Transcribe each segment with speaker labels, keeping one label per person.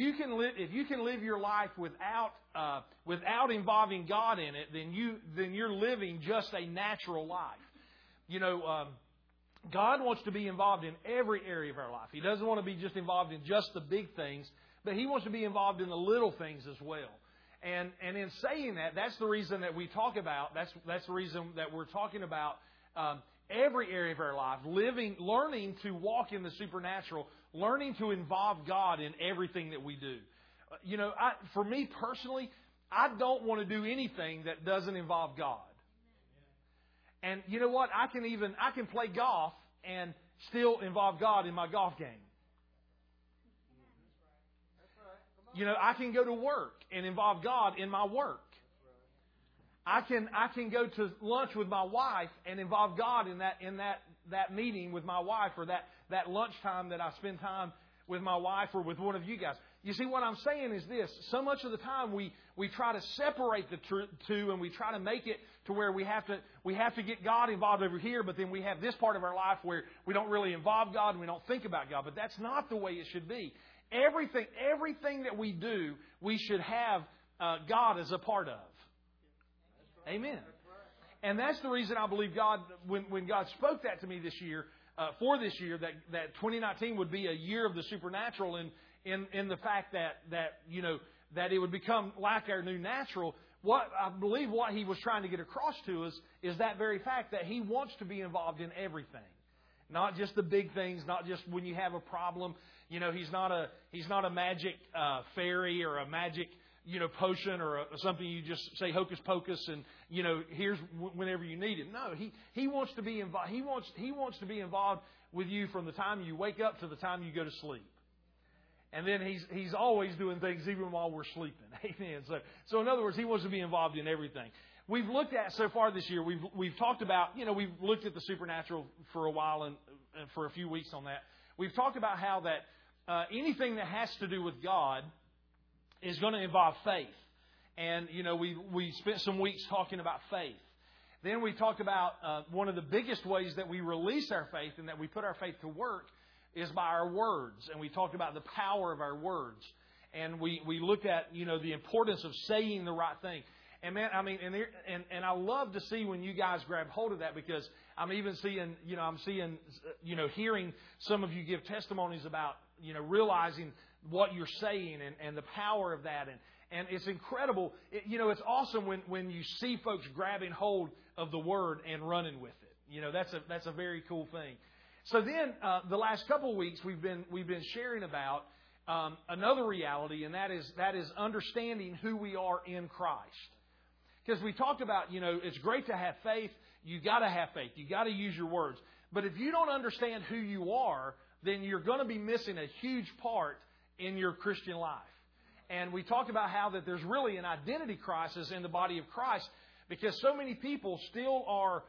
Speaker 1: you can live, if you can live your life without uh, without involving God in it, then you then you're living just a natural life. You know, um, God wants to be involved in every area of our life. He doesn't want to be just involved in just the big things, but He wants to be involved in the little things as well. And and in saying that, that's the reason that we talk about. That's that's the reason that we're talking about. Um, every area of our life, living, learning to walk in the supernatural learning to involve God in everything that we do. Uh, you know, I, for me personally, I don't want to do anything that doesn't involve God. And you know what? I can even I can play golf and still involve God in my golf game. You know, I can go to work and involve God in my work. I can I can go to lunch with my wife and involve God in that in that that meeting with my wife or that that lunchtime that I spend time with my wife or with one of you guys. You see, what I'm saying is this. So much of the time we, we try to separate the two and we try to make it to where we have to, we have to get God involved over here, but then we have this part of our life where we don't really involve God and we don't think about God. But that's not the way it should be. Everything, everything that we do, we should have uh, God as a part of. Amen. And that's the reason I believe God, when, when God spoke that to me this year, uh, for this year that, that 2019 would be a year of the supernatural and in, in the fact that, that, you know, that it would become like our new natural. What I believe what he was trying to get across to us is that very fact that he wants to be involved in everything. Not just the big things, not just when you have a problem. You know, he's not a, he's not a magic uh, fairy or a magic you know, potion or a, uh, something you just say hocus pocus and you know, here's w- whenever you need it. No, he he wants to be involved. He wants he wants to be involved with you from the time you wake up to the time you go to sleep. And then he's he's always doing things even while we're sleeping. Amen. So so in other words, he wants to be involved in everything. We've looked at so far this year. We've we've talked about you know we've looked at the supernatural for a while and, and uh, for a few weeks on that. We've talked about how that uh, anything that has to do with God is going to involve faith. And, you know, we, we spent some weeks talking about faith. Then we talked about uh, one of the biggest ways that we release our faith and that we put our faith to work is by our words. And we talked about the power of our words. And we, we looked at, you know, the importance of saying the right thing. And man, I mean, and, there, and and I love to see when you guys grab hold of that because I'm even seeing, you know, I'm seeing, uh, you know, hearing some of you give testimonies about, you know, realizing what you're saying and, and the power of that. And, and it's incredible. It, you know, it's awesome when, when you see folks grabbing hold of the word and running with it. You know, that's a, that's a very cool thing. So then, uh, the last couple of weeks, we've been, we've been sharing about um, another reality, and that is, that is understanding who we are in Christ. Because we talked about, you know, it's great to have faith. You got to have faith. You got to use your words. But if you don't understand who you are, then you're going to be missing a huge part in your Christian life. And we talked about how that there's really an identity crisis in the body of Christ because so many people still are,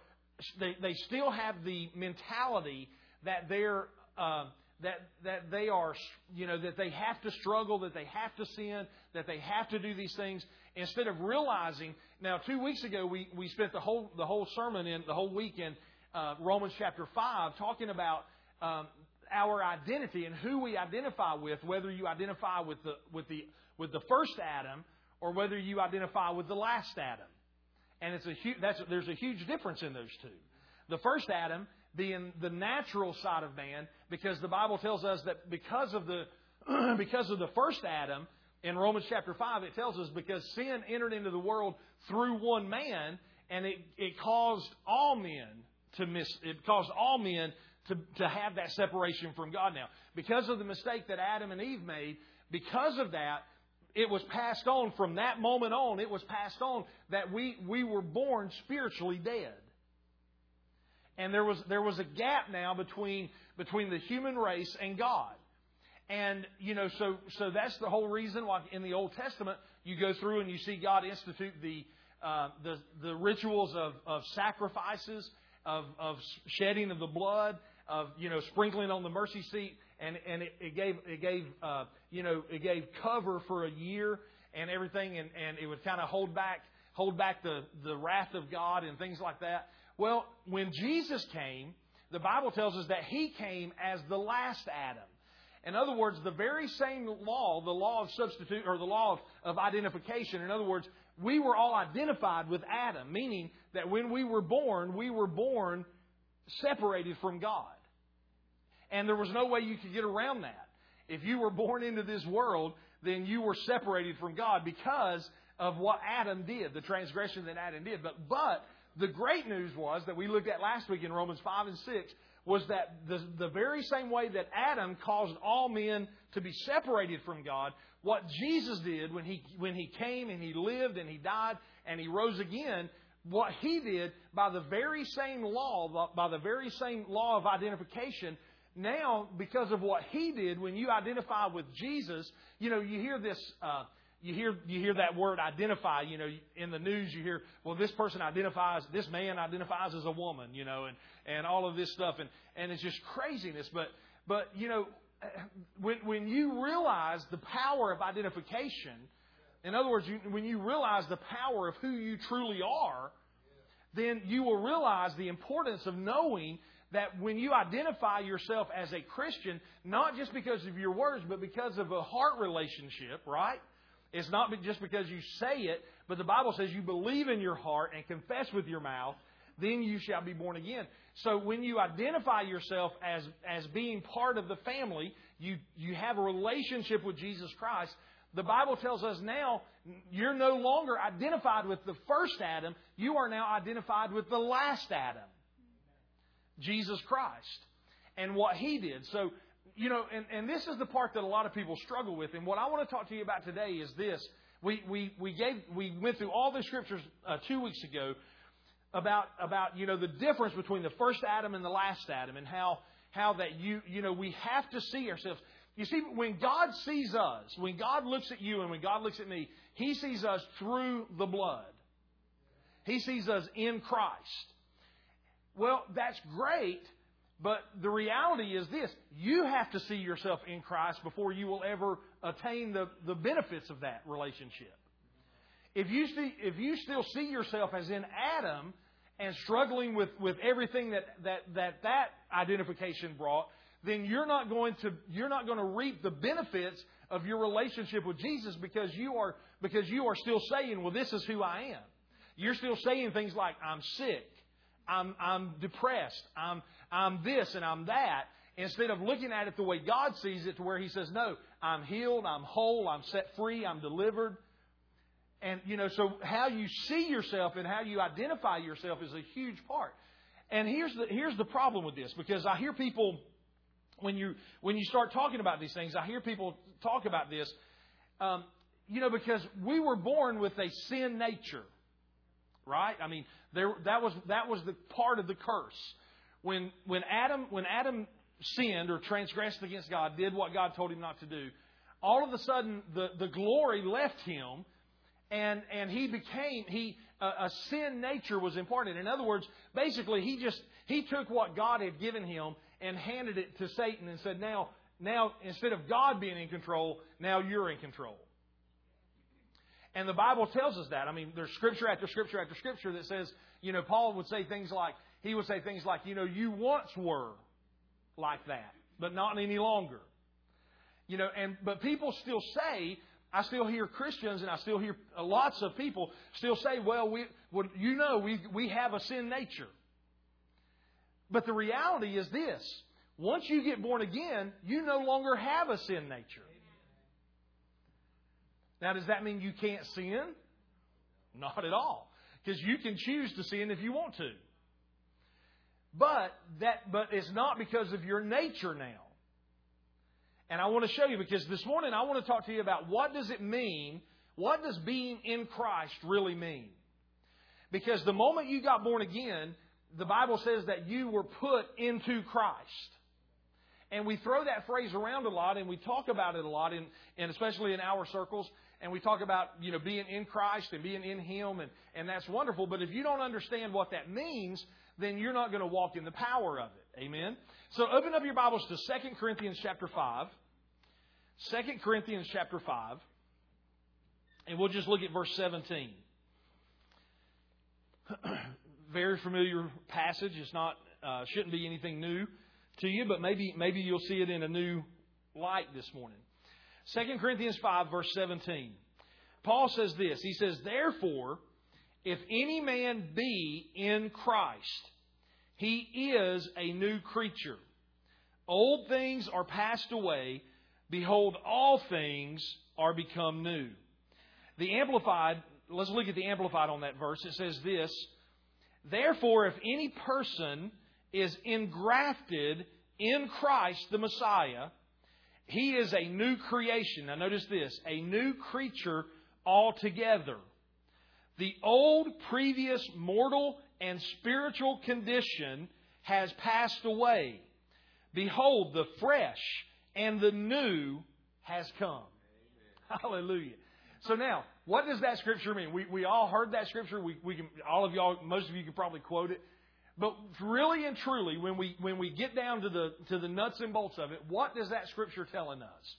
Speaker 1: they, they still have the mentality that they're, um, that, that they are, you know, that they have to struggle, that they have to sin, that they have to do these things, instead of realizing. Now, two weeks ago, we, we spent the whole, the whole sermon in, the whole weekend, uh, Romans chapter 5, talking about um, our identity and who we identify with, whether you identify with the, with the, with the first Adam or whether you identify with the last Adam. And it's a hu- there's a huge difference in those two. The first Adam being the natural side of man, because the Bible tells us that because of the, because of the first Adam, in Romans chapter 5, it tells us because sin entered into the world through one man, and it, it caused all men to miss, it caused all men to, to have that separation from God now. Because of the mistake that Adam and Eve made, because of that, it was passed on from that moment on, it was passed on that we, we were born spiritually dead. And there was, there was a gap now between, between the human race and God. And, you know, so, so that's the whole reason why in the Old Testament you go through and you see God institute the, uh, the, the rituals of, of sacrifices, of, of shedding of the blood, of you know sprinkling on the mercy seat, and and it, it gave it gave uh, you know it gave cover for a year and everything, and and it would kind of hold back hold back the the wrath of God and things like that. Well, when Jesus came, the Bible tells us that He came as the last Adam. In other words, the very same law, the law of substitute or the law of, of, identification, in other words, we were all identified with Adam, meaning that when we were born, we were born separated from God. And there was no way you could get around that. If you were born into this world, then you were separated from God because of what Adam did, the transgression that Adam did. But, but the great news was that we looked at last week in Romans 5 and 6 was that the, the very same way that Adam caused all men to be separated from God, what Jesus did when he, when he came and he lived and he died and he rose again what he did by the very same law, by the very same law of identification, now because of what he did, when you identify with Jesus, you know, you hear this. Uh, you hear you hear that word identify. You know, in the news you hear, well, this person identifies, this man identifies as a woman. You know, and and all of this stuff, and and it's just craziness. But but you know, when when you realize the power of identification, in other words, you, when you realize the power of who you truly are, then you will realize the importance of knowing that when you identify yourself as a Christian, not just because of your words, but because of a heart relationship, right? It's not just because you say it, but the Bible says you believe in your heart and confess with your mouth, then you shall be born again. So when you identify yourself as, as being part of the family, you, you have a relationship with Jesus Christ, the Bible tells us now you're no longer identified with the first Adam, you are now identified with the last Adam, Jesus Christ, and what he did. So, you know, and, and this is the part that a lot of people struggle with. And what I want to talk to you about today is this. We, we, we, gave, we went through all the scriptures uh, two weeks ago about, about, you know, the difference between the first Adam and the last Adam and how how that you you know we have to see ourselves you see, when God sees us, when God looks at you and when God looks at me, He sees us through the blood. He sees us in Christ. Well, that's great, but the reality is this you have to see yourself in Christ before you will ever attain the, the benefits of that relationship. If you, see, if you still see yourself as in Adam and struggling with, with everything that, that that, that identification brought, then you're not going to, you're not going to reap the benefits of your relationship with Jesus because you are, because you are still saying, well, this is who I am. You're still saying things like, I'm sick. I'm, I'm depressed. I'm, I'm this and I'm that. Instead of looking at it the way God sees it, to where He says, No, I'm healed, I'm whole, I'm set free, I'm delivered. And, you know, so how you see yourself and how you identify yourself is a huge part. And here's the, here's the problem with this because I hear people when you when you start talking about these things, I hear people talk about this, um, you know, because we were born with a sin nature, right? I mean, there that was that was the part of the curse when when Adam when Adam sinned or transgressed against God, did what God told him not to do. All of a sudden, the the glory left him and and he became he a sin nature was imparted in other words basically he just he took what god had given him and handed it to Satan and said, now, now, instead of God being in control, now you're in control. And the Bible tells us that. I mean, there's scripture after scripture after scripture that says, you know, Paul would say things like, he would say things like, you know, you once were like that, but not any longer. You know, and, but people still say, I still hear Christians and I still hear lots of people still say, well, we, well, you know, we, we have a sin nature. But the reality is this once you get born again, you no longer have a sin nature. Now, does that mean you can't sin? Not at all. Because you can choose to sin if you want to. But that but it's not because of your nature now. And I want to show you because this morning I want to talk to you about what does it mean? What does being in Christ really mean? Because the moment you got born again, the Bible says that you were put into Christ. And we throw that phrase around a lot and we talk about it a lot, in, and especially in our circles. And we talk about, you know, being in Christ and being in Him, and, and that's wonderful. But if you don't understand what that means, then you're not going to walk in the power of it. Amen? So open up your Bibles to 2 Corinthians chapter 5. 2 Corinthians chapter 5. And we'll just look at verse 17. very familiar passage. It's not uh, shouldn't be anything new to you, but maybe maybe you'll see it in a new light this morning. 2 Corinthians 5 verse 17. Paul says this. He says, "Therefore, if any man be in Christ, he is a new creature. Old things are passed away; behold, all things are become new." The amplified, let's look at the amplified on that verse. It says this, Therefore, if any person is engrafted in Christ the Messiah, he is a new creation. Now, notice this a new creature altogether. The old, previous mortal and spiritual condition has passed away. Behold, the fresh and the new has come. Hallelujah. So now, what does that scripture mean? We, we all heard that scripture. We, we can, all of y'all, most of you can probably quote it. But really and truly, when we, when we get down to the, to the nuts and bolts of it, what does that scripture telling us?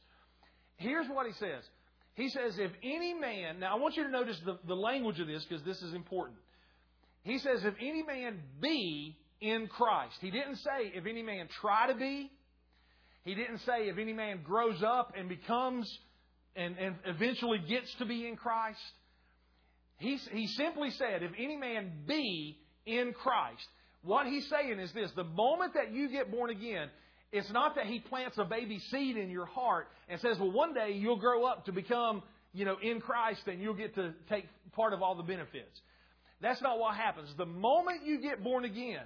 Speaker 1: Here's what he says. He says, if any man, now I want you to notice the, the language of this because this is important. He says, if any man be in Christ. He didn't say, if any man try to be. He didn't say, if any man grows up and becomes and, and eventually gets to be in Christ? He, he simply said, if any man be in Christ, what he's saying is this the moment that you get born again, it's not that he plants a baby seed in your heart and says, well, one day you'll grow up to become, you know, in Christ and you'll get to take part of all the benefits. That's not what happens. The moment you get born again,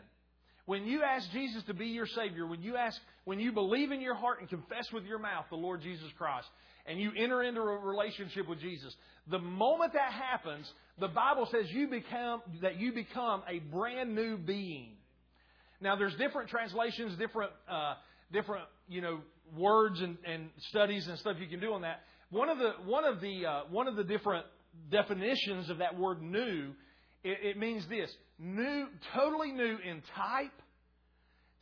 Speaker 1: when you ask Jesus to be your Savior, when you ask when you believe in your heart and confess with your mouth the Lord Jesus Christ, and you enter into a relationship with Jesus, the moment that happens, the Bible says you become, that you become a brand new being. Now, there's different translations, different, uh, different, you know, words and, and studies and stuff you can do on that. One of the, one of the, uh, one of the different definitions of that word new, it, it means this new, totally new in type,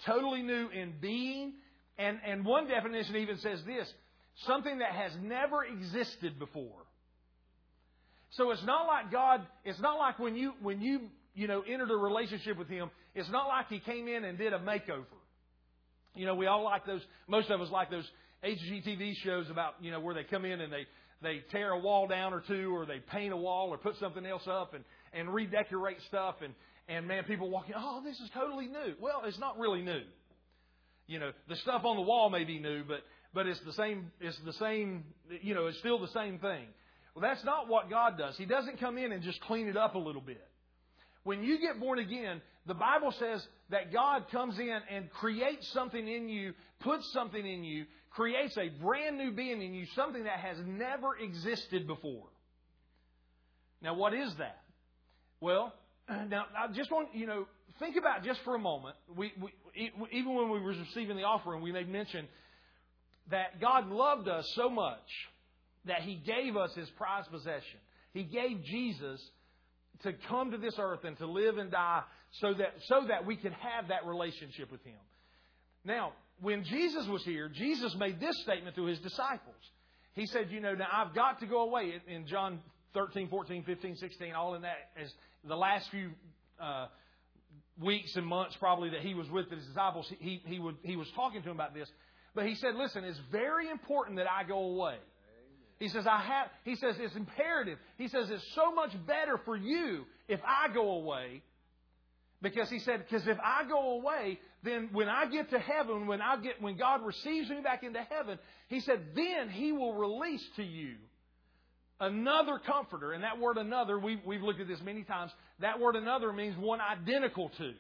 Speaker 1: totally new in being. And, and one definition even says this something that has never existed before. So it's not like God, it's not like when you, when you, you know, entered a relationship with Him, it's not like He came in and did a makeover. You know, we all like those, most of us like those HGTV shows about, you know, where they come in and they, they tear a wall down or two, or they paint a wall or put something else up and, and redecorate stuff. And, and man, people walking, oh, this is totally new. Well, it's not really new. You know, the stuff on the wall may be new, but but it's the same. It's the same. You know, it's still the same thing. Well, that's not what God does. He doesn't come in and just clean it up a little bit. When you get born again, the Bible says that God comes in and creates something in you, puts something in you, creates a brand new being in you, something that has never existed before. Now, what is that? Well, uh, now, I just want, you know, think about just for a moment. We, we, even when we were receiving the offering, we made mention that God loved us so much that He gave us His prized possession. He gave Jesus to come to this earth and to live and die so that, so that we can have that relationship with Him. Now, when Jesus was here, Jesus made this statement to His disciples. He said, you know, now I've got to go away in John 13, 14, 15, 16, all in that as, the last few uh, weeks and months probably that he was with his disciples, he, he, would, he was talking to them about this. But he said, listen, it's very important that I go away. He says, I have, he says, it's imperative. He says, it's so much better for you if I go away. Because he said, because if I go away, then when I get to heaven, when I get, when God receives me back into heaven, he said, then he will release to you Another comforter, and that word another, we, we've looked at this many times, that word another means one identical to.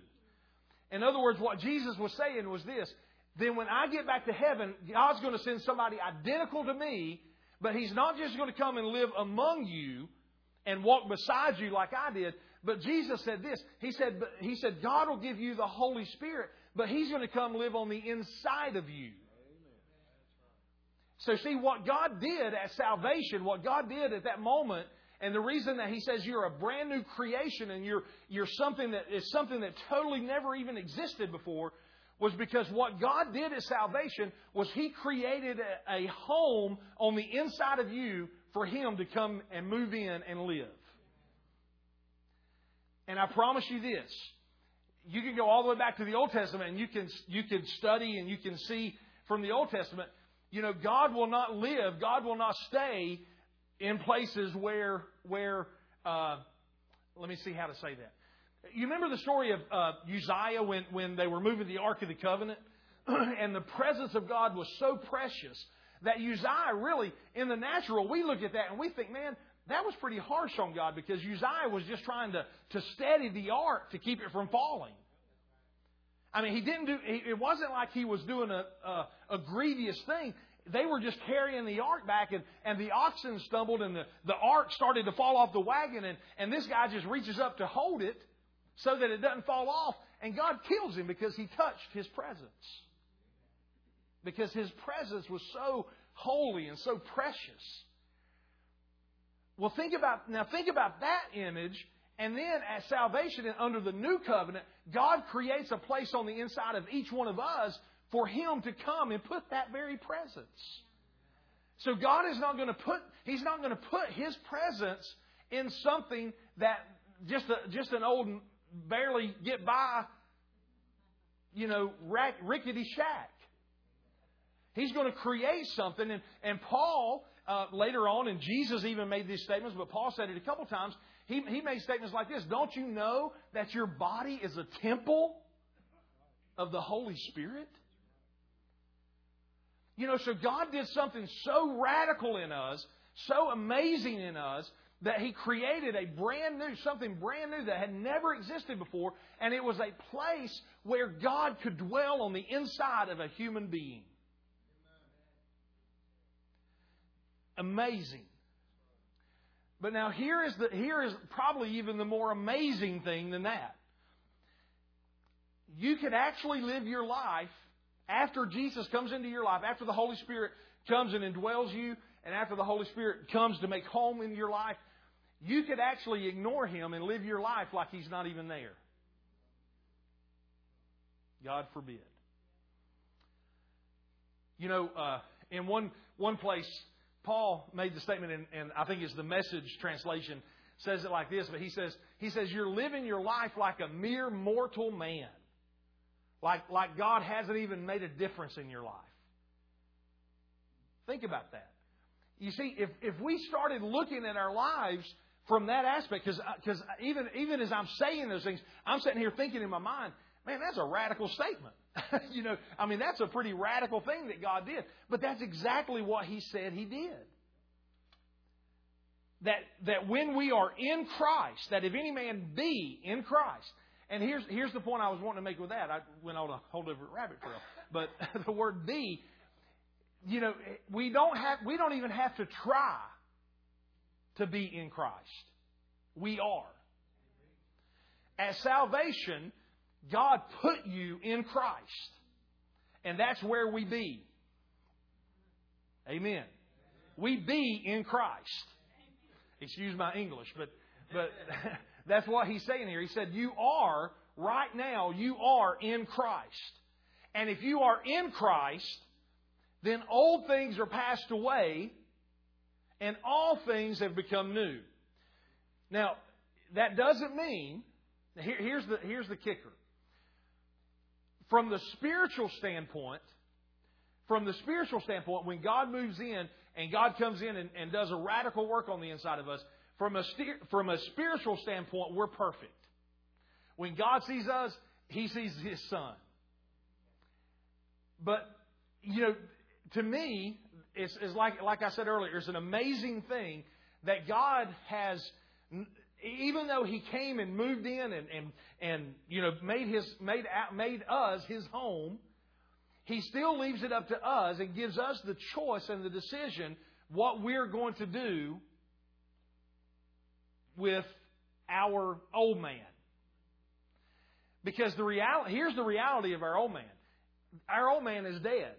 Speaker 1: In other words, what Jesus was saying was this then when I get back to heaven, God's going to send somebody identical to me, but He's not just going to come and live among you and walk beside you like I did. But Jesus said this. He said, he said, God will give you the Holy Spirit, but He's going to come live on the inside of you. So, see, what God did at salvation, what God did at that moment, and the reason that He says you're a brand new creation and you're, you're something that is something that totally never even existed before, was because what God did at salvation was He created a, a home on the inside of you for Him to come and move in and live. And I promise you this. You can go all the way back to the Old Testament and you can, you can study and you can see from the Old Testament you know, God will not live, God will not stay in places where, where, uh, let me see how to say that. You remember the story of uh, Uzziah when, when they were moving the Ark of the Covenant? and the presence of God was so precious that Uzziah really, in the natural, we look at that and we think, man, that was pretty harsh on God because Uzziah was just trying to, to steady the ark to keep it from falling. I mean, he didn't do, it wasn't like he was doing a, a, a grievous thing they were just carrying the ark back and, and the oxen stumbled and the, the ark started to fall off the wagon and, and this guy just reaches up to hold it so that it doesn't fall off and God kills him because he touched his presence. Because his presence was so holy and so precious. Well, think about, now think about that image and then at salvation and under the new covenant, God creates a place on the inside of each one of us for him to come and put that very presence. So God is not going to put he's not going to put his presence in something that just a, just an old barely get by you know rack, rickety shack. He's going to create something and and Paul uh, later on and Jesus even made these statements but Paul said it a couple times. He he made statements like this, "Don't you know that your body is a temple of the Holy Spirit?" You know, so God did something so radical in us, so amazing in us, that He created a brand new, something brand new that had never existed before, and it was a place where God could dwell on the inside of a human being. Amazing. But now here is the here is probably even the more amazing thing than that. You could actually live your life after Jesus comes into your life, after the Holy Spirit comes and indwells you, and after the Holy Spirit comes to make home in your life, you could actually ignore him and live your life like he's not even there. God forbid. You know, uh, in one, one place, Paul made the statement, and, and I think it's the message translation says it like this, but he says, he says, You're living your life like a mere mortal man. Like, like God hasn't even made a difference in your life. Think about that. You see, if, if we started looking at our lives from that aspect, because uh, even, even as I'm saying those things, I'm sitting here thinking in my mind, man, that's a radical statement. you know, I mean, that's a pretty radical thing that God did. But that's exactly what He said He did. That, that when we are in Christ, that if any man be in Christ, and here's, here's the point I was wanting to make with that. I went on a whole different rabbit trail. But the word be, you know, we don't have, we don't even have to try to be in Christ. We are. At salvation, God put you in Christ. And that's where we be. Amen. We be in Christ. Excuse my English, but, but, That's what he's saying here. He said, You are, right now, you are in Christ. And if you are in Christ, then old things are passed away and all things have become new. Now, that doesn't mean, here, here's, the, here's the kicker. From the spiritual standpoint, from the spiritual standpoint, when God moves in and God comes in and, and does a radical work on the inside of us, from a, from a spiritual standpoint, we're perfect. When God sees us, He sees His Son. But, you know, to me, it's, it's like, like I said earlier, it's an amazing thing that God has, even though He came and moved in and, and, and you know, made, his, made, made us His home, He still leaves it up to us and gives us the choice and the decision what we're going to do with our old man. Because the reality, here's the reality of our old man. Our old man is dead.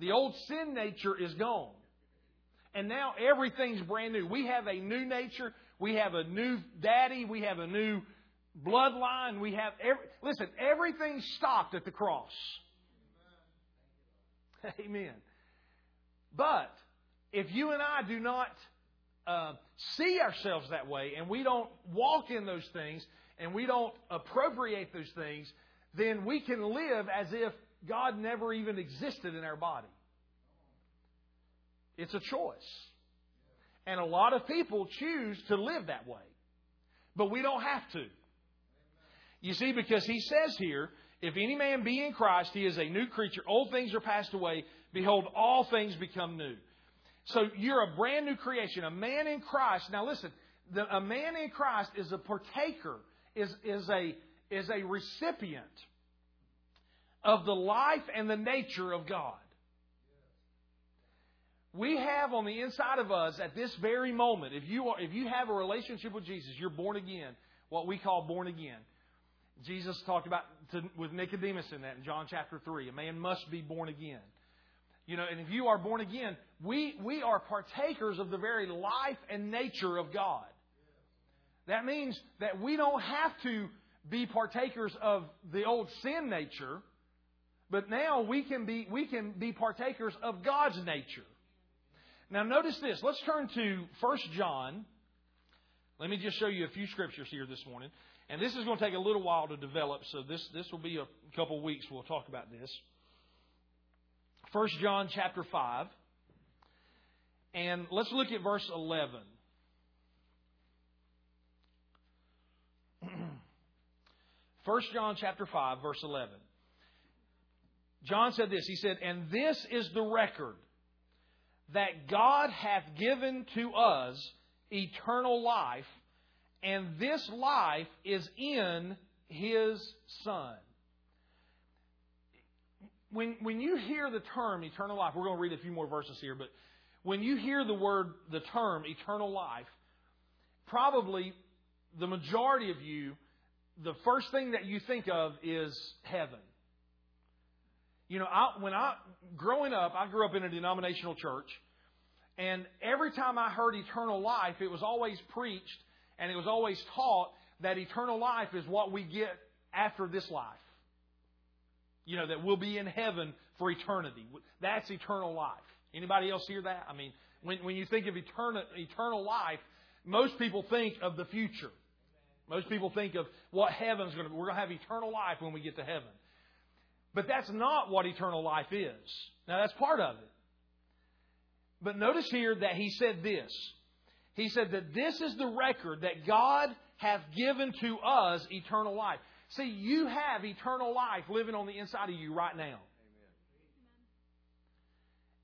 Speaker 1: The old sin nature is gone. And now everything's brand new. We have a new nature. We have a new daddy. We have a new bloodline. We have every, listen, everything stopped at the cross. Amen. But if you and I do not uh, see ourselves that way and we don't walk in those things and we don't appropriate those things, then we can live as if God never even existed in our body. It's a choice. And a lot of people choose to live that way. But we don't have to. You see, because he says here, if any man be in Christ, he is a new creature. Old things are passed away. Behold, all things become new. So you're a brand new creation, a man in Christ. Now listen, the, a man in Christ is a partaker, is, is, a, is a recipient of the life and the nature of God. We have on the inside of us at this very moment, if you, are, if you have a relationship with Jesus, you're born again, what we call born again. Jesus talked about to, with Nicodemus in that in John chapter 3. A man must be born again. You know, and if you are born again, we, we are partakers of the very life and nature of God. That means that we don't have to be partakers of the old sin nature, but now we can be, we can be partakers of God's nature. Now notice this. Let's turn to 1 John. Let me just show you a few scriptures here this morning. And this is going to take a little while to develop, so this, this will be a couple of weeks we'll talk about this. 1 John chapter 5. And let's look at verse 11. First John chapter 5 verse 11. John said this. He said, "And this is the record that God hath given to us eternal life, and this life is in his son." When, when you hear the term eternal life, we're going to read a few more verses here, but when you hear the word, the term eternal life, probably the majority of you, the first thing that you think of is heaven. You know, I, when I, growing up, I grew up in a denominational church, and every time I heard eternal life, it was always preached and it was always taught that eternal life is what we get after this life. You know, that we'll be in heaven for eternity. That's eternal life. Anybody else hear that? I mean, when, when you think of eternal, eternal life, most people think of the future. Most people think of what heaven's going to be. We're going to have eternal life when we get to heaven. But that's not what eternal life is. Now, that's part of it. But notice here that he said this. He said that this is the record that God hath given to us eternal life. See, you have eternal life living on the inside of you right now.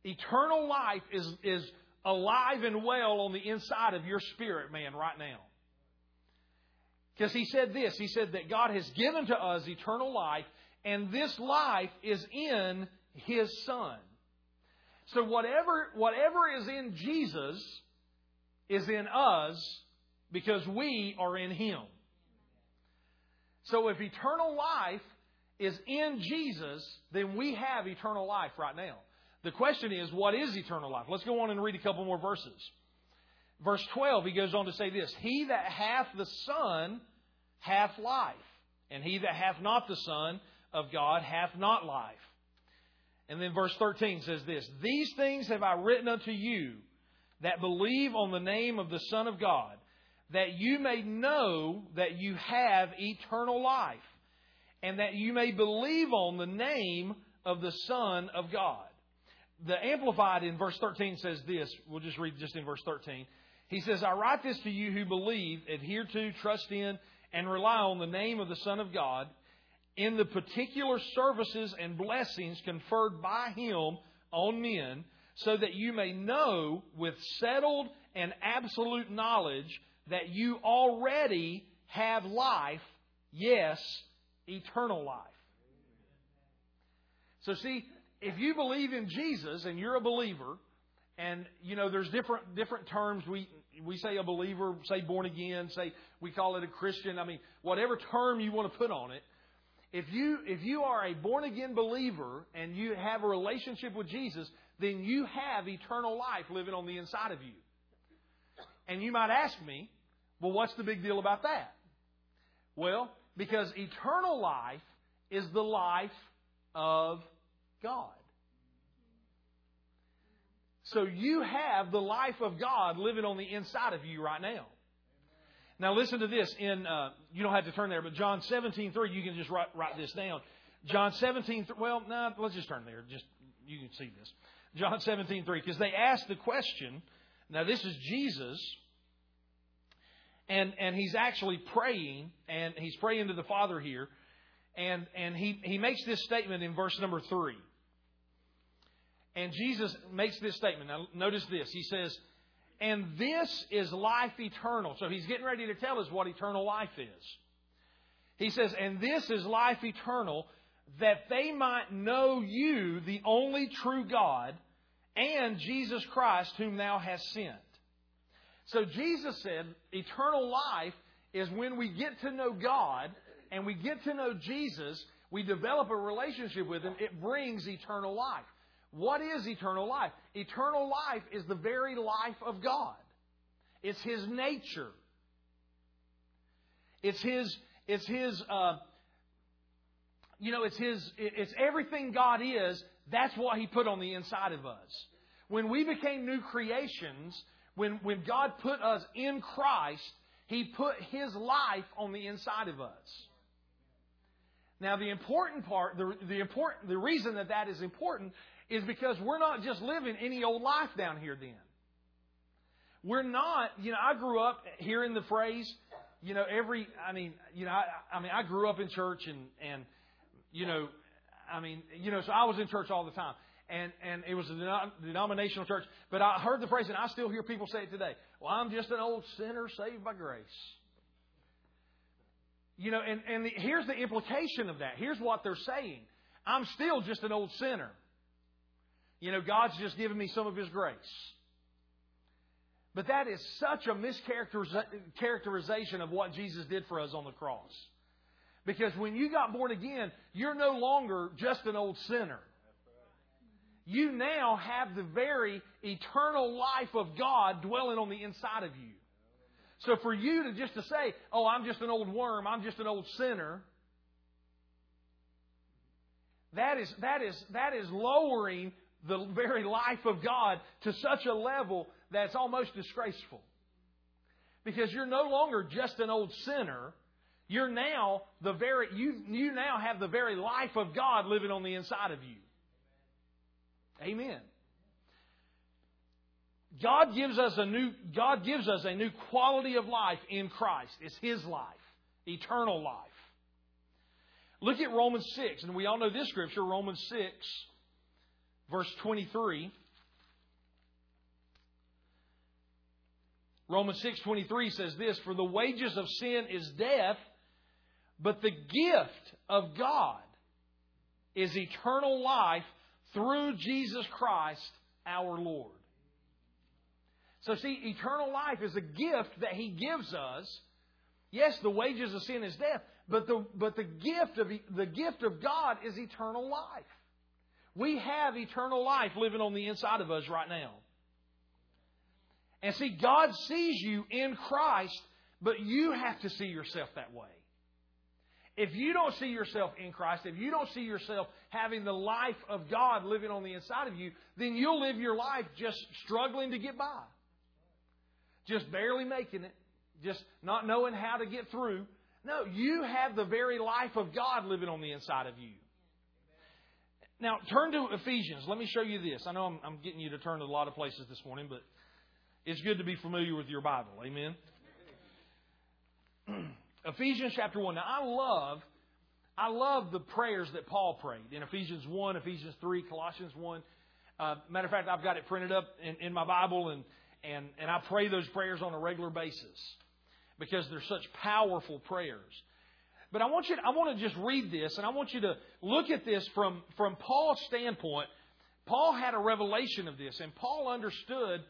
Speaker 1: Eternal life is, is alive and well on the inside of your spirit man right now. Because he said this He said that God has given to us eternal life, and this life is in his Son. So whatever, whatever is in Jesus is in us because we are in him. So if eternal life is in Jesus, then we have eternal life right now. The question is, what is eternal life? Let's go on and read a couple more verses. Verse 12, he goes on to say this He that hath the Son hath life, and he that hath not the Son of God hath not life. And then verse 13 says this These things have I written unto you that believe on the name of the Son of God, that you may know that you have eternal life, and that you may believe on the name of the Son of God the Amplified in verse 13 says this. We'll just read just in verse 13. He says, I write this to you who believe, adhere to, trust in, and rely on the name of the Son of God in the particular services and blessings conferred by Him on men, so that you may know with settled and absolute knowledge that you already have life, yes, eternal life. So, see, if you believe in Jesus and you're a believer, and you know there's different different terms we we say a believer, say born again, say we call it a Christian. I mean, whatever term you want to put on it. If you if you are a born again believer and you have a relationship with Jesus, then you have eternal life living on the inside of you. And you might ask me, well, what's the big deal about that? Well, because eternal life is the life of God. So you have the life of God living on the inside of you right now. Now listen to this. In uh, you don't have to turn there, but John seventeen three. You can just write, write this down. John seventeen. Well, no, nah, let's just turn there. Just you can see this. John seventeen three. Because they asked the question. Now this is Jesus. And, and he's actually praying, and he's praying to the Father here, and, and he, he makes this statement in verse number three. And Jesus makes this statement. Now, notice this. He says, And this is life eternal. So he's getting ready to tell us what eternal life is. He says, And this is life eternal, that they might know you, the only true God, and Jesus Christ, whom thou hast sent. So Jesus said, Eternal life is when we get to know God and we get to know Jesus, we develop a relationship with Him, it brings eternal life. What is eternal life? Eternal life is the very life of God. It's His nature. It's His, it's His, uh, you know, it's His, it's everything God is. That's what He put on the inside of us. When we became new creations, when, when God put us in Christ, He put His life on the inside of us. Now, the important part, the, the, important, the reason that that is important is because we're not just living any old life down here then. We're not, you know, I grew up hearing the phrase, you know, every, I mean, you know, I, I mean, I grew up in church and, and, you know, I mean, you know, so I was in church all the time. And, and it was a denominational church. But I heard the phrase, and I still hear people say it today. Well, I'm just an old sinner saved by grace. You know, and, and the, here's the implication of that. Here's what they're saying. I'm still just an old sinner. You know, God's just given me some of His grace. But that is such a mischaracterization of what Jesus did for us on the cross. Because when you got born again, you're no longer just an old sinner. You now have the very eternal life of God dwelling on the inside of you. So for you to just to say, "Oh, I'm just an old worm, I'm just an old sinner," that is that is that is lowering the very life of God to such a level that it's almost disgraceful. Because you're no longer just an old sinner. You're now the very, you, you now have the very life of God living on the inside of you. Amen. God gives us a new, God gives us a new quality of life in Christ. It's His life, eternal life. Look at Romans 6, and we all know this scripture, Romans 6, verse 23. Romans 6:23 says this, "For the wages of sin is death, but the gift of God is eternal life through Jesus Christ our Lord." So see, eternal life is a gift that he gives us. Yes, the wages of sin is death, but the but the gift of the gift of God is eternal life. We have eternal life living on the inside of us right now. And see, God sees you in Christ, but you have to see yourself that way. If you don't see yourself in Christ, if you don't see yourself having the life of God living on the inside of you, then you'll live your life just struggling to get by. Just barely making it. Just not knowing how to get through. No, you have the very life of God living on the inside of you. Now, turn to Ephesians. Let me show you this. I know I'm, I'm getting you to turn to a lot of places this morning, but it's good to be familiar with your Bible. Amen. Ephesians chapter 1. Now, I love I love the prayers that Paul prayed in Ephesians 1, Ephesians 3, Colossians 1. Uh, matter of fact, I've got it printed up in, in, my Bible, and, and, and I pray those prayers on a regular basis because they're such powerful prayers. But I want you to, I want to just read this and I want you to look at this from, from Paul's standpoint. Paul had a revelation of this and Paul understood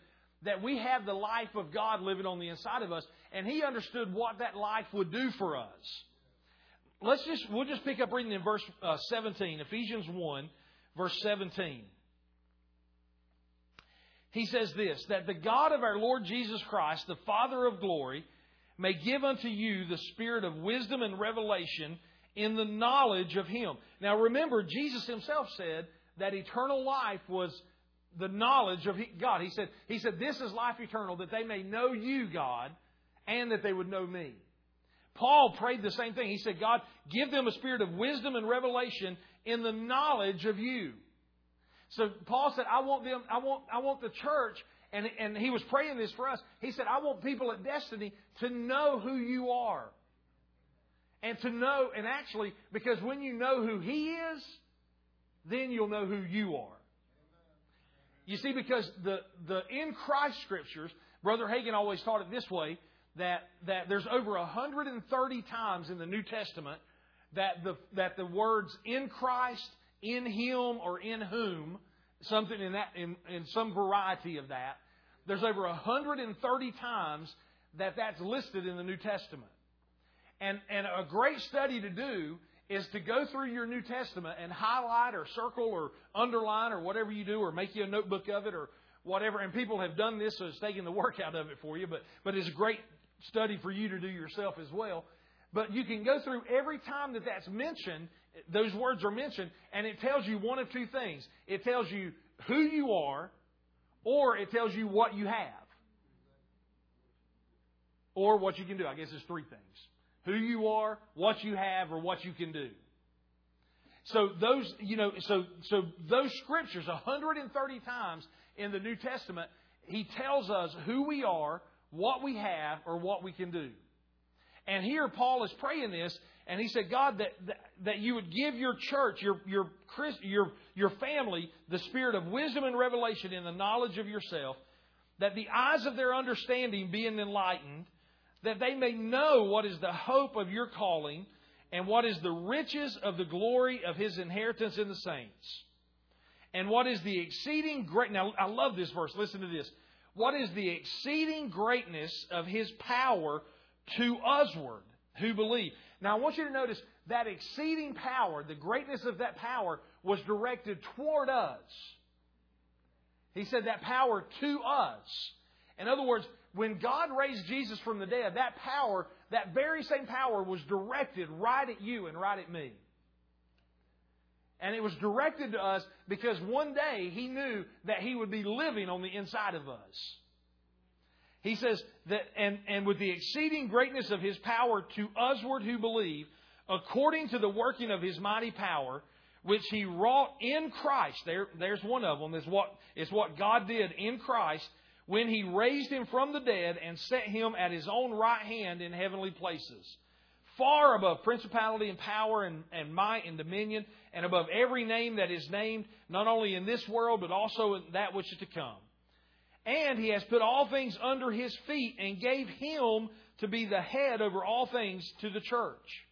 Speaker 1: that we have the life of God living on the inside of us and he understood what that life would do for us. Let's just, we'll just pick up reading in verse uh, 17, Ephesians 1, verse 17 he says this that the God of our Lord Jesus Christ, the Father of glory, may give unto you the spirit of wisdom and revelation in the knowledge of Him. Now remember, Jesus Himself said that eternal life was the knowledge of God. He said, he said, This is life eternal, that they may know you, God, and that they would know me. Paul prayed the same thing. He said, God, give them a spirit of wisdom and revelation in the knowledge of you. So Paul said, I want them, I want, I want the church and, and he was praying this for us. He said, I want people at Destiny to know who you are. And to know, and actually, because when you know who he is, then you'll know who you are. You see, because the, the in Christ scriptures, Brother Hagin always taught it this way, that, that there's over 130 times in the New Testament that the, that the words in Christ, in him, or in whom something in that in, in some variety of that. There's over 130 times that that's listed in the New Testament. And, and a great study to do is to go through your New Testament and highlight or circle or underline or whatever you do or make you a notebook of it or whatever. And people have done this, so it's taking the work out of it for you, but, but it's a great study for you to do yourself as well. But you can go through every time that that's mentioned those words are mentioned, and it tells you one of two things. It tells you who you are, or it tells you what you have, or what you can do. I guess there's three things who you are, what you have, or what you can do. So those, you know, so, so those scriptures, 130 times in the New Testament, he tells us who we are, what we have, or what we can do. And here Paul is praying this, and he said, God, that, that, that you would give your church, your, your, your, your family, the spirit of wisdom and revelation in the knowledge of yourself, that the eyes of their understanding being enlightened, that they may know what is the hope of your calling and what is the riches of the glory of his inheritance in the saints. And what is the exceeding great now I love this verse. Listen to this. What is the exceeding greatness of his power to usward who believe? Now, I want you to notice that exceeding power, the greatness of that power, was directed toward us. He said that power to us. In other words, when God raised Jesus from the dead, that power, that very same power, was directed right at you and right at me. And it was directed to us because one day He knew that He would be living on the inside of us. He says that, and, and with the exceeding greatness of his power to usward who believe, according to the working of his mighty power, which he wrought in Christ. There, there's one of them. It's what, it's what God did in Christ when he raised him from the dead and set him at his own right hand in heavenly places, far above principality and power and, and might and dominion, and above every name that is named, not only in this world, but also in that which is to come. And he has put all things under his feet and gave him to be the head over all things to the church,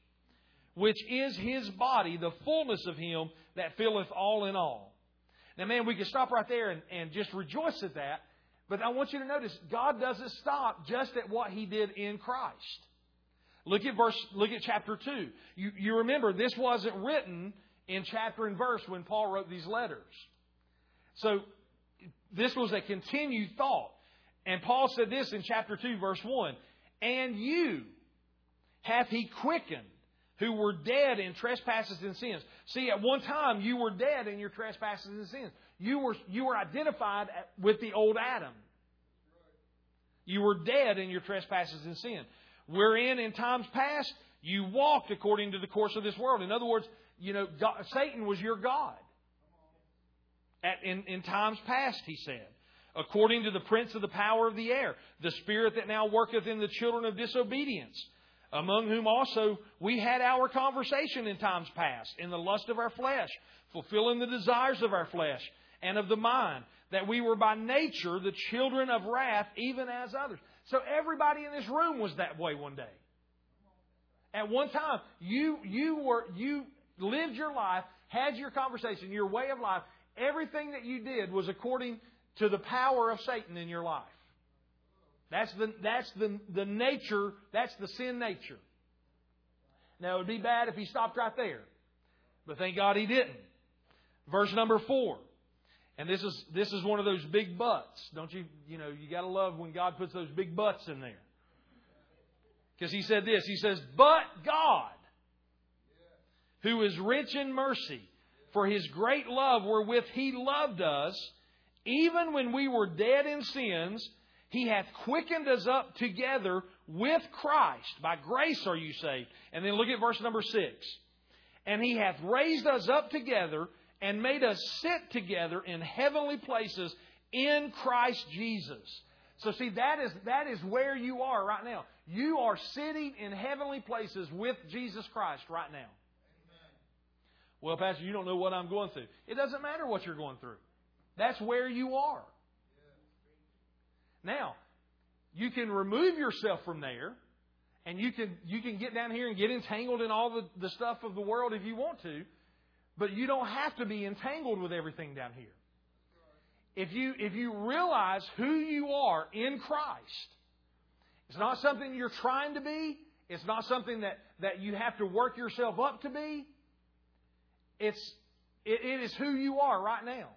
Speaker 1: which is his body, the fullness of him that filleth all in all. Now, man, we could stop right there and, and just rejoice at that, but I want you to notice God doesn't stop just at what he did in Christ. Look at verse, look at chapter 2. You, you remember this wasn't written in chapter and verse when Paul wrote these letters. So this was a continued thought. And Paul said this in chapter 2, verse 1 And you hath he quickened who were dead in trespasses and sins. See, at one time you were dead in your trespasses and sins. You were, you were identified with the old Adam. You were dead in your trespasses and sin. Wherein in times past you walked according to the course of this world. In other words, you know, God, Satan was your God. At, in, in times past, he said, according to the prince of the power of the air, the spirit that now worketh in the children of disobedience, among whom also we had our conversation in times past, in the lust of our flesh, fulfilling the desires of our flesh and of the mind, that we were by nature the children of wrath, even as others. So everybody in this room was that way one day. At one time, you you were you lived your life, had your conversation, your way of life, Everything that you did was according to the power of Satan in your life. That's the, that's the, the nature, that's the sin nature. Now, it would be bad if he stopped right there. But thank God he didn't. Verse number four. And this is, this is one of those big buts. Don't you, you know, you gotta love when God puts those big buts in there. Because he said this, he says, but God, who is rich in mercy, for his great love wherewith he loved us, even when we were dead in sins, he hath quickened us up together with Christ. By grace are you saved. And then look at verse number six. And he hath raised us up together and made us sit together in heavenly places in Christ Jesus. So see, that is, that is where you are right now. You are sitting in heavenly places with Jesus Christ right now. Well, Pastor, you don't know what I'm going through. It doesn't matter what you're going through. That's where you are. Now, you can remove yourself from there and you can you can get down here and get entangled in all the, the stuff of the world if you want to, but you don't have to be entangled with everything down here. If you if you realize who you are in Christ, it's not something you're trying to be, it's not something that, that you have to work yourself up to be. It's, it, it is who you are right now.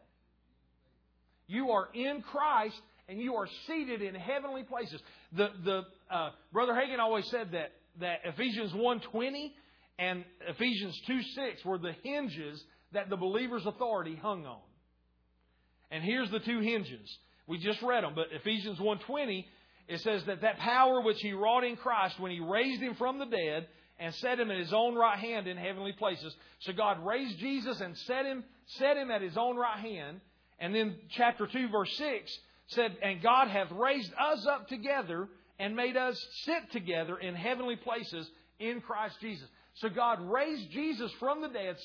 Speaker 1: You are in Christ and you are seated in heavenly places. The, the, uh, Brother Hagin always said that, that Ephesians 1.20 and Ephesians 2.6 were the hinges that the believer's authority hung on. And here's the two hinges. We just read them, but Ephesians 1.20, it says that that power which he wrought in Christ when he raised him from the dead – and set him at his own right hand in heavenly places. So God raised Jesus and set him, set him at his own right hand. And then chapter 2 verse 6 said, And God hath raised us up together and made us sit together in heavenly places in Christ Jesus. So God raised Jesus from the dead,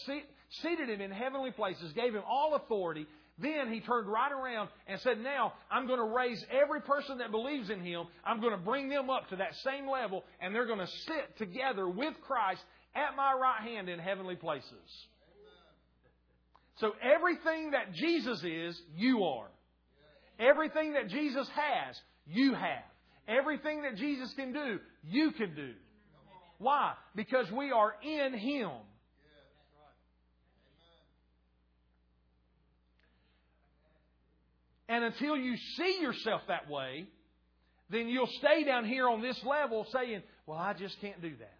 Speaker 1: seated him in heavenly places, gave him all authority, then he turned right around and said, Now I'm going to raise every person that believes in him. I'm going to bring them up to that same level, and they're going to sit together with Christ at my right hand in heavenly places. So everything that Jesus is, you are. Everything that Jesus has, you have. Everything that Jesus can do, you can do. Why? Because we are in Him. And until you see yourself that way, then you'll stay down here on this level saying, "Well, I just can't do that."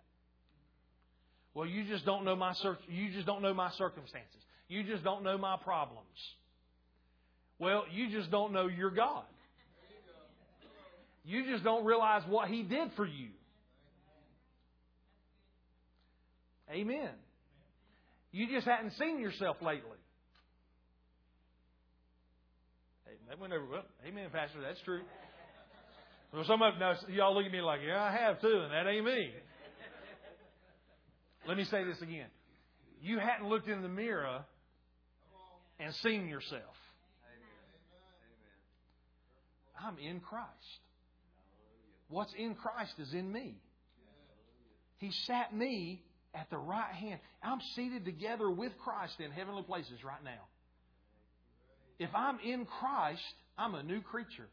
Speaker 1: Well, you just don't know my you just don't know my circumstances. You just don't know my problems. Well, you just don't know your God. You just don't realize what he did for you. Amen. You just hadn't seen yourself lately. That went over well. Amen, Pastor. That's true. Well, some of now y'all look at me like, yeah, I have too, and that ain't me. Let me say this again. You hadn't looked in the mirror and seen yourself. I'm in Christ. What's in Christ is in me. He sat me at the right hand. I'm seated together with Christ in heavenly places right now if I'm in Christ, I'm a new creature.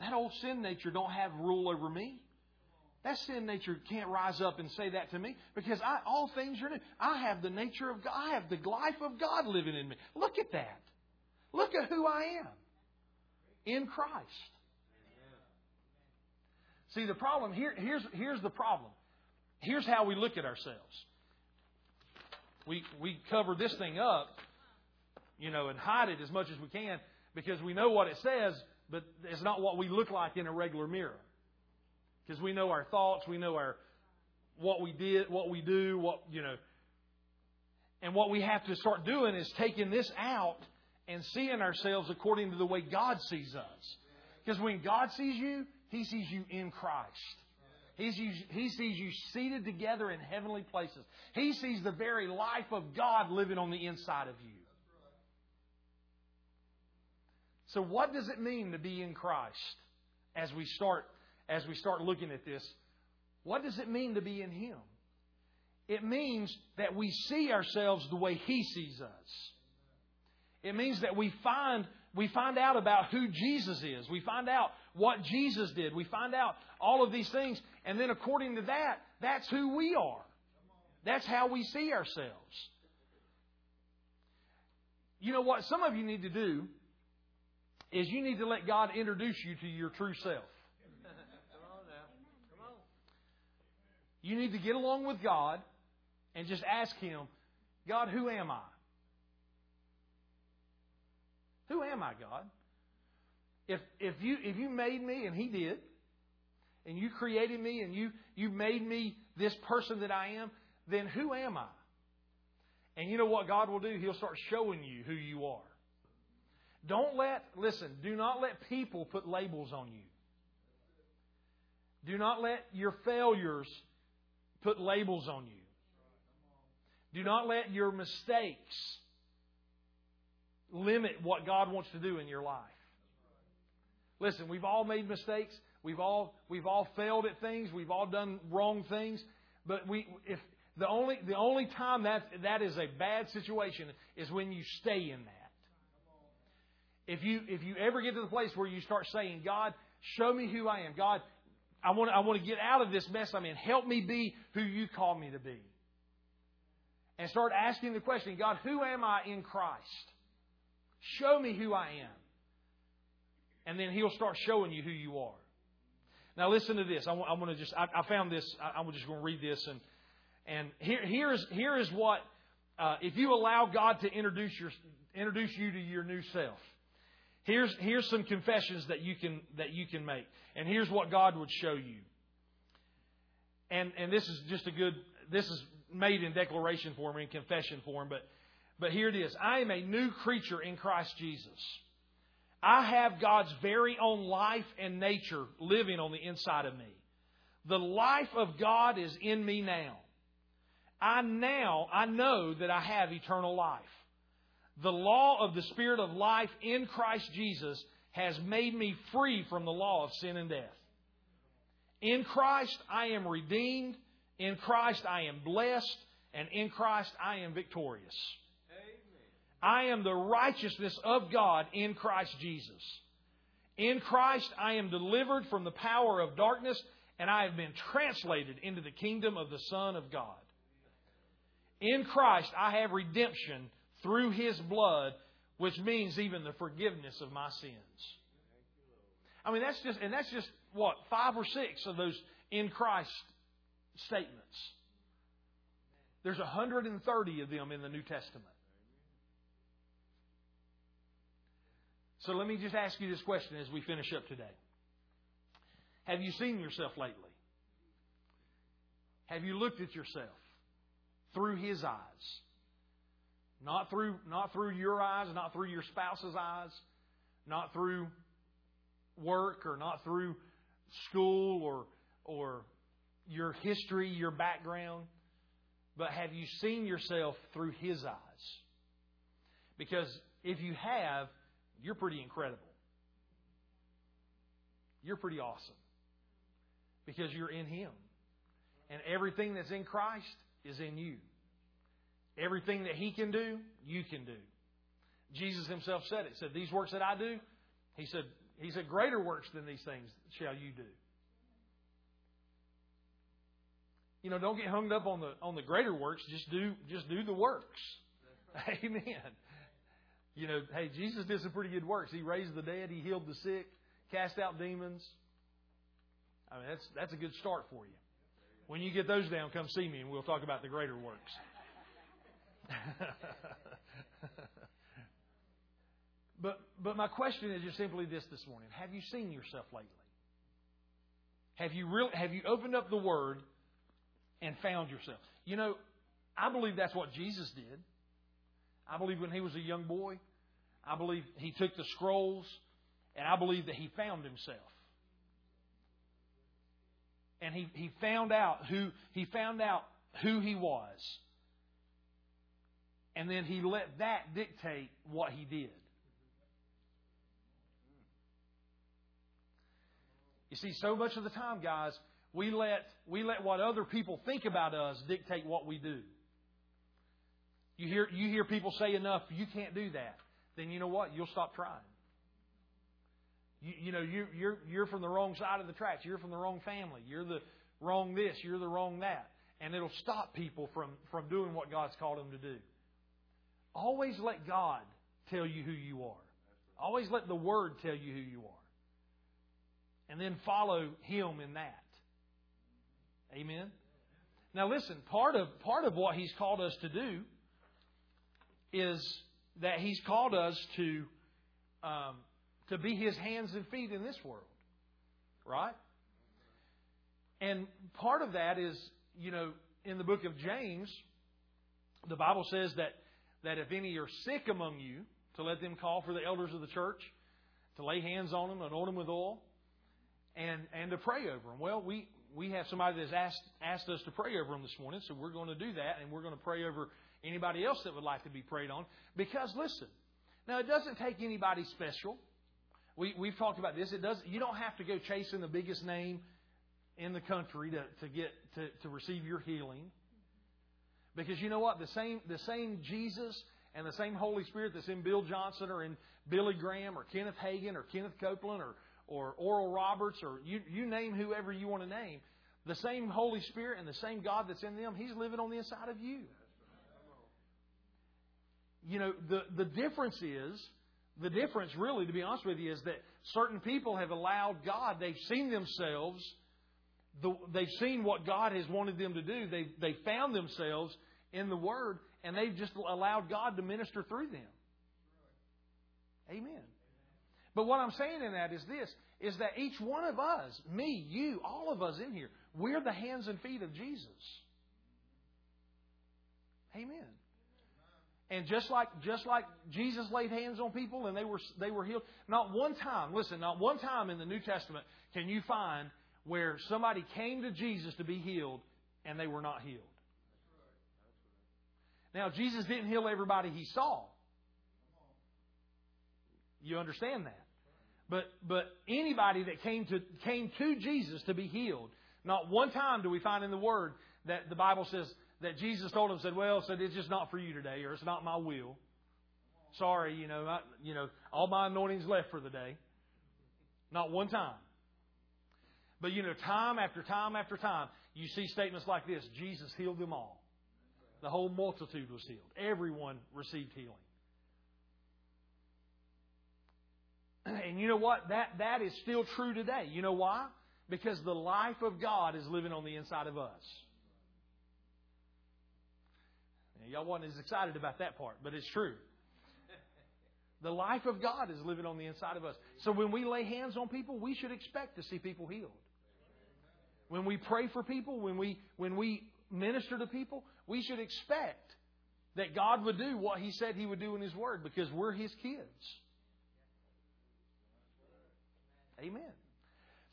Speaker 1: That old sin nature don't have rule over me. That sin nature can't rise up and say that to me because I, all things are new. I have the nature of God. I have the life of God living in me. Look at that. Look at who I am in Christ. See, the problem here, here's, here's the problem. Here's how we look at ourselves. We, we cover this thing up you know, and hide it as much as we can because we know what it says, but it's not what we look like in a regular mirror. Because we know our thoughts, we know our what we did, what we do, what you know. And what we have to start doing is taking this out and seeing ourselves according to the way God sees us. Because when God sees you, He sees you in Christ. He sees, he sees you seated together in heavenly places. He sees the very life of God living on the inside of you. So what does it mean to be in Christ? As we start as we start looking at this, what does it mean to be in him? It means that we see ourselves the way he sees us. It means that we find we find out about who Jesus is. We find out what Jesus did. We find out all of these things. And then according to that, that's who we are. That's how we see ourselves. You know what? Some of you need to do is you need to let God introduce you to your true self. You need to get along with God and just ask Him, God, who am I? Who am I, God? If, if, you, if you made me, and He did, and you created me, and you, you made me this person that I am, then who am I? And you know what God will do? He'll start showing you who you are. Don't let, listen, do not let people put labels on you. Do not let your failures put labels on you. Do not let your mistakes limit what God wants to do in your life. Listen, we've all made mistakes. We've all, we've all failed at things. We've all done wrong things. But we, if, the only, the only time that, that is a bad situation is when you stay in that. If you, if you ever get to the place where you start saying, God, show me who I am. God, I want, I want to get out of this mess I'm in. Help me be who you call me to be. And start asking the question, God, who am I in Christ? Show me who I am. And then He'll start showing you who you are. Now, listen to this. I want, I want to just, I, I, found this. I, am just going to read this. And, and here, here, is, here is what, uh, if you allow God to introduce, your, introduce you to your new self, Here's, here's some confessions that you can, that you can make. And here's what God would show you. And, and this is just a good, this is made in declaration form, in confession form, but, but here it is. I am a new creature in Christ Jesus. I have God's very own life and nature living on the inside of me. The life of God is in me now. I now, I know that I have eternal life. The law of the Spirit of life in Christ Jesus has made me free from the law of sin and death. In Christ, I am redeemed. In Christ, I am blessed. And in Christ, I am victorious. I am the righteousness of God in Christ Jesus. In Christ, I am delivered from the power of darkness, and I have been translated into the kingdom of the Son of God. In Christ, I have redemption through His blood, which means even the forgiveness of my sins. I mean, that's just, and that's just what, five or six of those in Christ statements. There's 130 of them in the New Testament. So let me just ask you this question as we finish up today. Have you seen yourself lately? Have you looked at yourself through His eyes? Not through, not through your eyes, not through your spouse's eyes, not through work or not through school or, or your history, your background, but have you seen yourself through His eyes? Because if you have, you're pretty incredible. You're pretty awesome. Because you're in Him. And everything that's in Christ is in you. Everything that he can do, you can do. Jesus himself said it. said, These works that I do, he said, he said, Greater works than these things shall you do. You know, don't get hung up on the on the greater works, just do just do the works. Amen. You know, hey, Jesus did some pretty good works. He raised the dead, he healed the sick, cast out demons. I mean, that's that's a good start for you. When you get those down, come see me and we'll talk about the greater works. but, but my question is just simply this this morning Have you seen yourself lately? Have you, really, have you opened up the Word and found yourself? You know, I believe that's what Jesus did. I believe when he was a young boy, I believe he took the scrolls, and I believe that he found himself. And he, he found out who he found out who he was. And then he let that dictate what he did. You see, so much of the time, guys, we let, we let what other people think about us dictate what we do. You hear, you hear people say enough, you can't do that. Then you know what? You'll stop trying. You, you know, you, you're, you're from the wrong side of the tracks. You're from the wrong family. You're the wrong this. You're the wrong that. And it'll stop people from, from doing what God's called them to do. Always let God tell you who you are. Always let the Word tell you who you are. And then follow Him in that. Amen? Now listen, part of, part of what He's called us to do is that He's called us to, um, to be His hands and feet in this world. Right? And part of that is, you know, in the book of James, the Bible says that that if any are sick among you, to let them call for the elders of the church, to lay hands on them, anoint them with oil, and, and to pray over them. Well, we, we have somebody that's asked, asked us to pray over them this morning, so we're going to do that, and we're going to pray over anybody else that would like to be prayed on. Because, listen, now it doesn't take anybody special. We, we've talked about this. It does. You don't have to go chasing the biggest name in the country to, to get to, to receive your healing. Because you know what? The same, the same Jesus and the same Holy Spirit that's in Bill Johnson or in Billy Graham or Kenneth Hagin or Kenneth Copeland or, or Oral Roberts or you, you name whoever you want to name, the same Holy Spirit and the same God that's in them, He's living on the inside of you. You know, the, the difference is, the difference really, to be honest with you, is that certain people have allowed God, they've seen themselves the, they've seen what God has wanted them to do. They they found themselves in the Word, and they've just allowed God to minister through them. Amen. But what I'm saying in that is this: is that each one of us, me, you, all of us in here, we're the hands and feet of Jesus. Amen. And just like just like Jesus laid hands on people and they were they were healed, not one time, listen, not one time in the New Testament can you find where somebody came to Jesus to be healed and they were not healed. Now, Jesus didn't heal everybody he saw. You understand that. But, but anybody that came to, came to Jesus to be healed, not one time do we find in the Word that the Bible says that Jesus told him, said, well, said, it's just not for you today, or it's not my will. Sorry, you know, I, you know, all my anointing's left for the day. Not one time. But you know, time after time after time, you see statements like this Jesus healed them all. The whole multitude was healed, everyone received healing. And you know what? That, that is still true today. You know why? Because the life of God is living on the inside of us. Now, y'all wasn't as excited about that part, but it's true. The life of God is living on the inside of us. So when we lay hands on people, we should expect to see people healed. When we pray for people, when we, when we minister to people, we should expect that God would do what He said He would do in His Word because we're His kids. Amen.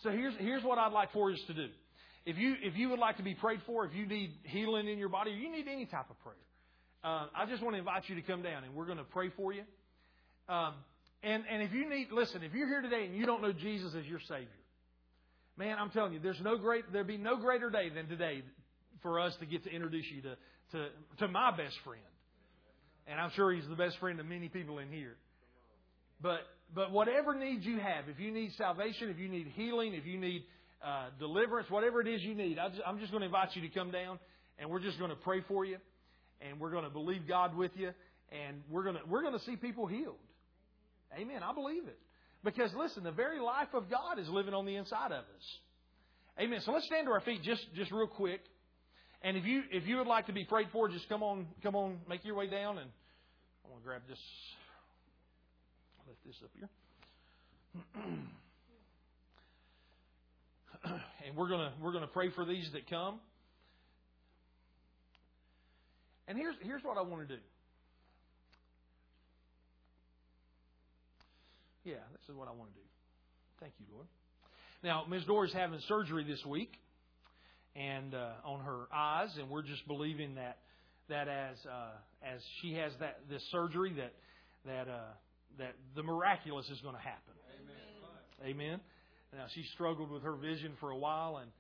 Speaker 1: So here's, here's what I'd like for us to do. If you, if you would like to be prayed for, if you need healing in your body, or you need any type of prayer, uh, I just want to invite you to come down and we're going to pray for you. Um, and, and if you need, listen, if you're here today and you don't know Jesus as your Savior, man, I'm telling you, there's no great, there'd be no greater day than today for us to get to introduce you to, to, to my best friend. And I'm sure he's the best friend of many people in here. But, but whatever needs you have, if you need salvation, if you need healing, if you need uh, deliverance, whatever it is you need, just, I'm just going to invite you to come down and we're just going to pray for you and we're going to believe God with you and we're going to, we're going to see people healed. Amen. I believe it. Because listen, the very life of God is living on the inside of us. Amen. So let's stand to our feet just, just real quick. And if you if you would like to be prayed for, just come on, come on, make your way down and I'm gonna grab this lift this up here. and we're gonna we're gonna pray for these that come. And here's here's what I want to do. Yeah, this is what I want to do. Thank you, Lord. Now, Ms. is having surgery this week and uh, on her eyes, and we're just believing that that as uh, as she has that this surgery that that uh, that the miraculous is going to happen. Amen. Amen. Now she struggled with her vision for a while, and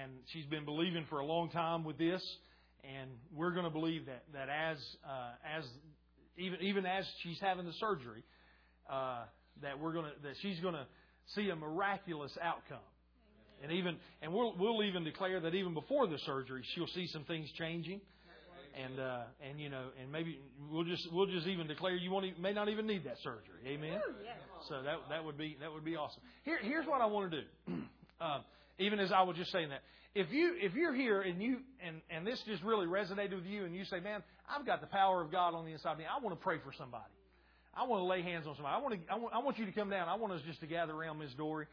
Speaker 1: and she's been believing for a long time with this, and we're going to believe that that as uh, as even even as she's having the surgery, uh, that we're going to that she's going to see a miraculous outcome. And even and we'll we'll even declare that even before the surgery she'll see some things changing. And uh, and you know and maybe we'll just we'll just even declare you won't even, may not even need that surgery. Amen. Ooh, yeah. So that that would be that would be awesome. Here here's what I want to do. um, even as I was just saying that, if you if you're here and you and and this just really resonated with you and you say, man, I've got the power of God on the inside of me. I want to pray for somebody. I want to lay hands on somebody. I want to, I want, I want you to come down. I want us just to gather around Miss Dory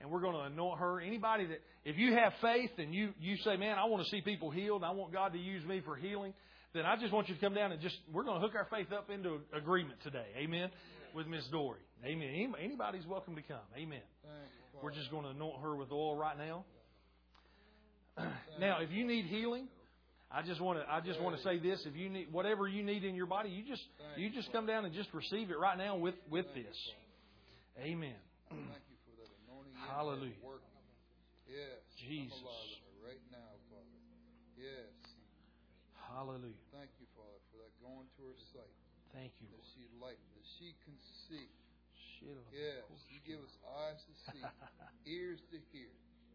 Speaker 1: and we're going to anoint her. Anybody that, if you have faith and you, you say, man, I want to see people healed. I want God to use me for healing. Then I just want you to come down and just, we're going to hook our faith up into agreement today. Amen. With Miss Dory. Amen. Anybody's welcome to come. Amen. We're just going to anoint her with oil right now. Now, if you need healing, I just want to I just want to say this: if you need whatever you need in your body, you just you just come down and just receive it right now with with this. Amen. Hallelujah.
Speaker 2: Yes.
Speaker 1: Jesus. Right now, Father. Yes. Hallelujah.
Speaker 2: Thank you, Father, for that going to her sight.
Speaker 1: Thank you.
Speaker 2: That she light, that she can see. Yes, you give us eyes to see, ears to hear.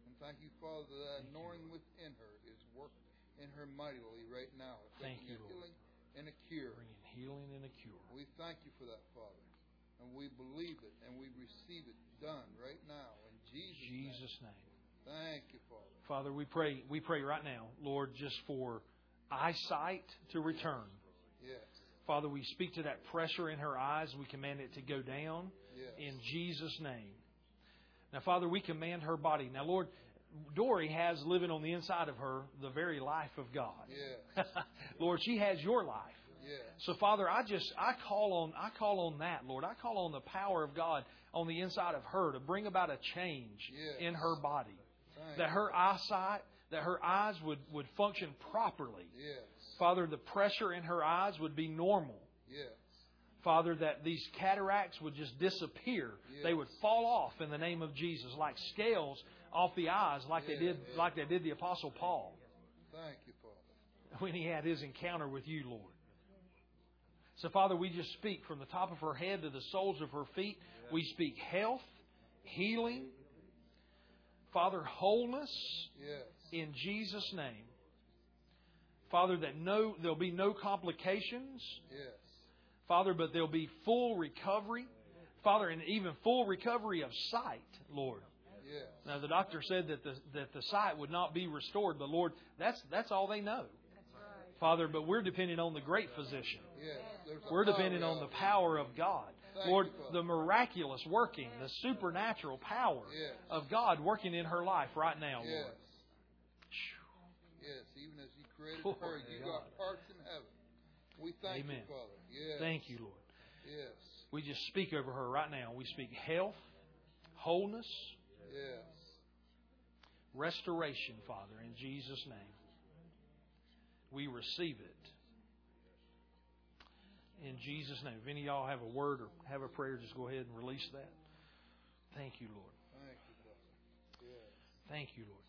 Speaker 2: And thank you, Father, that anointing within her is working in her mightily right now. Thank you, Lord. And a cure. Bringing
Speaker 1: healing and a cure.
Speaker 2: We thank you for that, Father. And we believe it and we receive it done right now in Jesus', Jesus name. name. Thank you, Father.
Speaker 1: Father, we pray, we pray right now, Lord, just for eyesight to return. Yes. Father, we speak to that pressure in her eyes. We command it to go down yes. in Jesus' name. Now, Father, we command her body. Now, Lord, Dory has living on the inside of her the very life of God. Yeah. Lord, she has your life. So Father, I just I call on I call on that, Lord. I call on the power of God on the inside of her to bring about a change yes. in her body. Thanks. That her eyesight, that her eyes would, would function properly. Yes. Father, the pressure in her eyes would be normal. Yes. Father, that these cataracts would just disappear. Yes. They would fall off in the name of Jesus, like scales off the eyes like yeah, they did yeah. like they did the apostle Paul.
Speaker 2: Thank you,
Speaker 1: When he had his encounter with you, Lord. So, Father, we just speak from the top of her head to the soles of her feet. We speak health, healing, Father, wholeness yes. in Jesus' name. Father, that no there'll be no complications. Yes. Father, but there'll be full recovery. Father, and even full recovery of sight, Lord. Yes. Now the doctor said that the that the sight would not be restored, but Lord, that's that's all they know. Father, but we're dependent on the great physician. Yes. We're dependent on the power of God. Thank Lord, you, the miraculous working, the supernatural power yes. of God working in her life right now, yes. Lord.
Speaker 2: Yes, even as you created her, you God. got parts in heaven. We thank Amen. you, Father. Yes.
Speaker 1: Thank you, Lord. Yes. We just speak over her right now. We speak health, wholeness, Yes. Restoration, Father, in Jesus' name. We receive it. In Jesus' name. If any of y'all have a word or have a prayer, just go ahead and release that. Thank you, Lord. Thank you, Thank you Lord.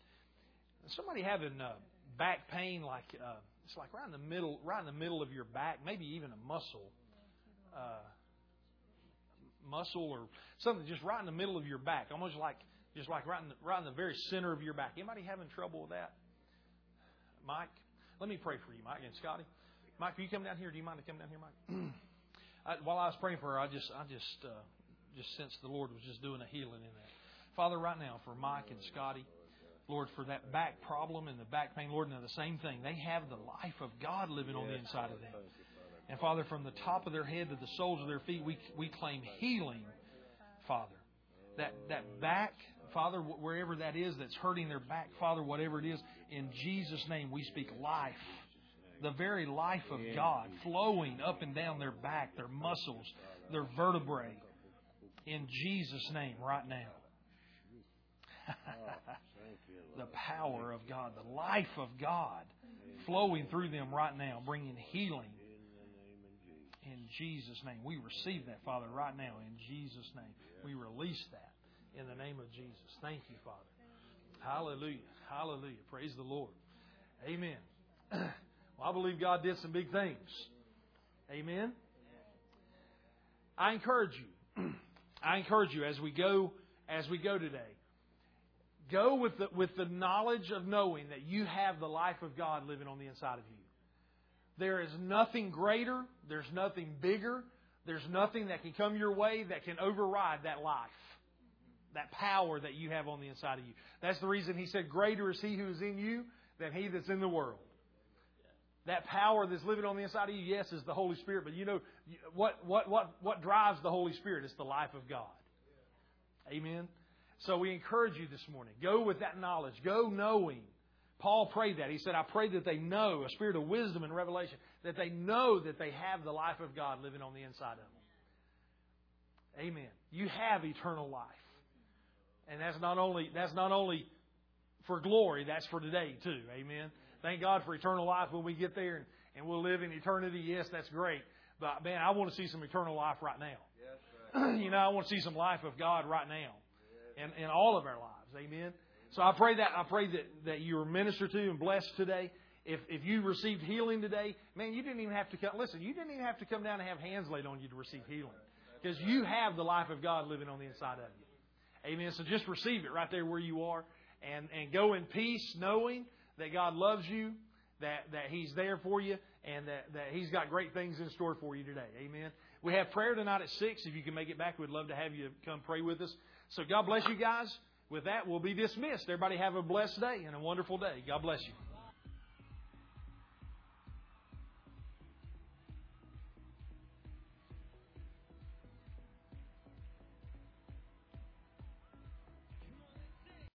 Speaker 1: Somebody having uh, back pain, like uh, it's like right in the middle, right in the middle of your back, maybe even a muscle. Uh, muscle or something just right in the middle of your back, almost like just like right in, the, right in the very center of your back. Anybody having trouble with that? Mike, let me pray for you, Mike and Scotty. Mike, will you come down here? Do you mind to come down here, Mike? I, while I was praying for her, I just, I just, uh, just sensed the Lord was just doing a healing in that. Father, right now for Mike and Scotty, Lord, for that back problem and the back pain, Lord, now the same thing. They have the life of God living on the inside of them. And Father, from the top of their head to the soles of their feet, we we claim healing, Father. That that back Father, wherever that is that's hurting their back, Father, whatever it is, in Jesus' name we speak life. The very life of God flowing up and down their back, their muscles, their vertebrae. In Jesus' name, right now. the power of God, the life of God flowing through them right now, bringing healing. In Jesus' name. We receive that, Father, right now. In Jesus' name. We release that in the name of Jesus. Thank you, Father. Hallelujah. Hallelujah. Praise the Lord. Amen. Well, I believe God did some big things. Amen. I encourage you. I encourage you as we go as we go today. Go with the, with the knowledge of knowing that you have the life of God living on the inside of you. There is nothing greater, there's nothing bigger, there's nothing that can come your way that can override that life that power that you have on the inside of you. That's the reason he said, Greater is he who is in you than he that's in the world. That power that's living on the inside of you, yes, is the Holy Spirit. But you know what what what what drives the Holy Spirit? It's the life of God. Amen. So we encourage you this morning. Go with that knowledge. Go knowing. Paul prayed that. He said, I pray that they know a spirit of wisdom and revelation, that they know that they have the life of God living on the inside of them. Amen. You have eternal life. And that's not only that's not only for glory, that's for today too. Amen. Thank God for eternal life when we get there and, and we'll live in eternity. Yes, that's great. But man, I want to see some eternal life right now. Yes, right. you know, I want to see some life of God right now. Yes. In, in all of our lives. Amen. Amen. So I pray that I pray that, that you are ministered to and blessed today. If if you received healing today, man, you didn't even have to come listen, you didn't even have to come down and have hands laid on you to receive healing. Because you have the life of God living on the inside of you. Amen. So just receive it right there where you are and, and go in peace knowing that God loves you, that, that He's there for you, and that, that He's got great things in store for you today. Amen. We have prayer tonight at 6. If you can make it back, we'd love to have you come pray with us. So God bless you guys. With that, we'll be dismissed. Everybody have a blessed day and a wonderful day. God bless you.